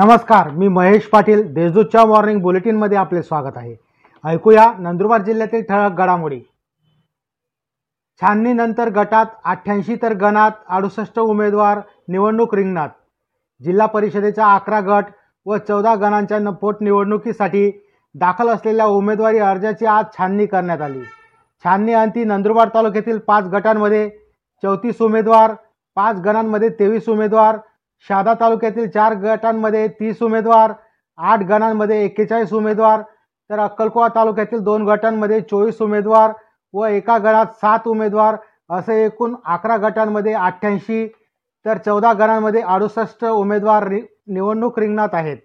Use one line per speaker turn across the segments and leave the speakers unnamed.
नमस्कार मी महेश पाटील देशदूतच्या मॉर्निंग बुलेटिनमध्ये आपले स्वागत आहे. ऐकूया नंदुरबार जिल्ह्यातील ठळक घडामोडी. छाननीनंतर गटात अठ्ठ्याऐंशी तर गणात अडुसष्ट उमेदवार निवडणूक रिंगणात. जिल्हा परिषदेच्या अकरा गट व चौदा गणांच्या न- पोटनिवडणुकीसाठी दाखल असलेल्या उमेदवारी अर्जाची आज छाननी करण्यात आली. छाननी अंती नंदुरबार तालुक्यातील पाच गटांमध्ये चौतीस उमेदवार पाच गणांमध्ये तेवीस उमेदवार शहादा तालुक्यातील चार गटांमध्ये तीस उमेदवार आठ गणांमध्ये एक्केचाळीस उमेदवार तर अक्कलकोवा तालुक्यातील दोन गटांमध्ये चोवीस उमेदवार व एका गटात सात उमेदवार असे एकूण अकरा गटांमध्ये अठ्ठ्याऐंशी तर चौदा गणांमध्ये अडुसष्ट उमेदवार रि निवडणूक रिंगणात आहेत.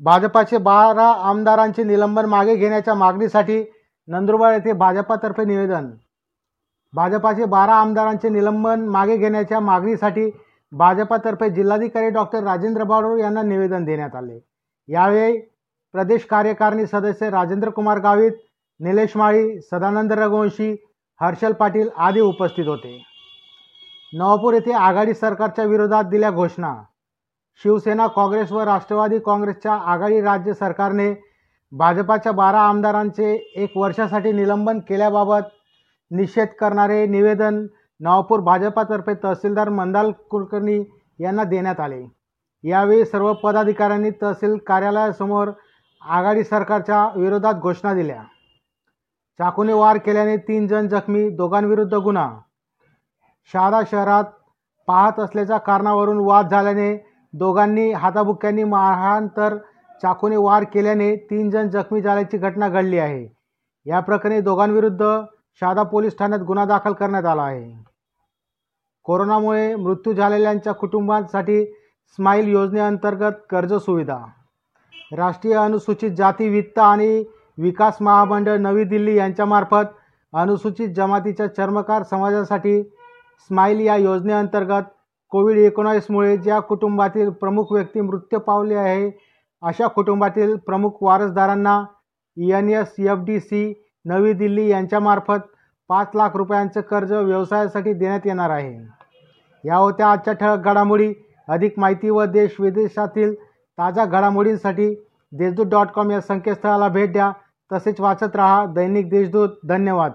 भाजपाचे बारा आमदारांचे निलंबन मागे घेण्याच्या मागणीसाठी नंदुरबार येथे भाजपातर्फे निवेदन. भाजपाचे बारा आमदारांचे निलंबन मागे घेण्याच्या मागणीसाठी भाजपातर्फे जिल्हाधिकारी डॉक्टर राजेंद्र बाडोर यांना निवेदन देण्यात आले. यावेळी प्रदेश कार्यकारिणी सदस्य राजेंद्र कुमार गावित निलेश माळी सदानंद रघुवंशी हर्षल पाटील आदी उपस्थित होते. नवापूर येथे आघाडी सरकारच्या विरोधात दिल्या घोषणा. शिवसेना काँग्रेस व राष्ट्रवादी काँग्रेसच्या आघाडी राज्य सरकारने भाजपाच्या बारा आमदारांचे एक वर्षासाठी निलंबन केल्याबाबत निषेध करणारे निवेदन नवापूर भाजपातर्फे तहसीलदार मंदाल कुलकर्णी यांना देण्यात आले. यावेळी सर्व पदाधिकाऱ्यांनी तहसील कार्यालयासमोर आघाडी सरकारच्या विरोधात घोषणा दिल्या. चाकूने वार केल्याने तीन जण जखमी दोघांविरुद्ध गुन्हा. शहादा शहरात पाहत असल्याच्या कारणावरून वाद झाल्याने दोघांनी हाताबुक्यांनी मारहाण तर चाकूने वार केल्याने तीन जण जखमी झाल्याची घटना घडली आहे. या प्रकरणी दोघांविरुद्ध शहादा पोलीस ठाण्यात गुन्हा दाखल करण्यात आला आहे. कोरोनामुळे मृत्यू झालेल्यांच्या कुटुंबांसाठी स्माईल योजनेअंतर्गत कर्ज सुविधा राष्ट्रीय अनुसूचित जाती वित्त आणि विकास महामंडळ नवी दिल्ली यांच्यामार्फत अनुसूचित जमातीच्या चर्मकार समाजासाठी स्माईल या योजनेअंतर्गत कोविड एकोणावीसमुळे ज्या कुटुंबातील प्रमुख व्यक्ती मृत्यू पावले आहे अशा कुटुंबातील प्रमुख वारसदारांना N S F D C Navi Delhi यांच्यामार्फत पाच लाख रुपयांचं कर्ज व्यवसायासाठी देण्यात येणार आहे. या होत्या आजच्या ठळक घडामोडी. अधिक माहिती व देश विदेशातील ताज्या घडामोडींसाठी देशदूत डॉट कॉम या संकेतस्थळाला भेट द्या. तसेच वाचत रहा दैनिक देशदूत. धन्यवाद.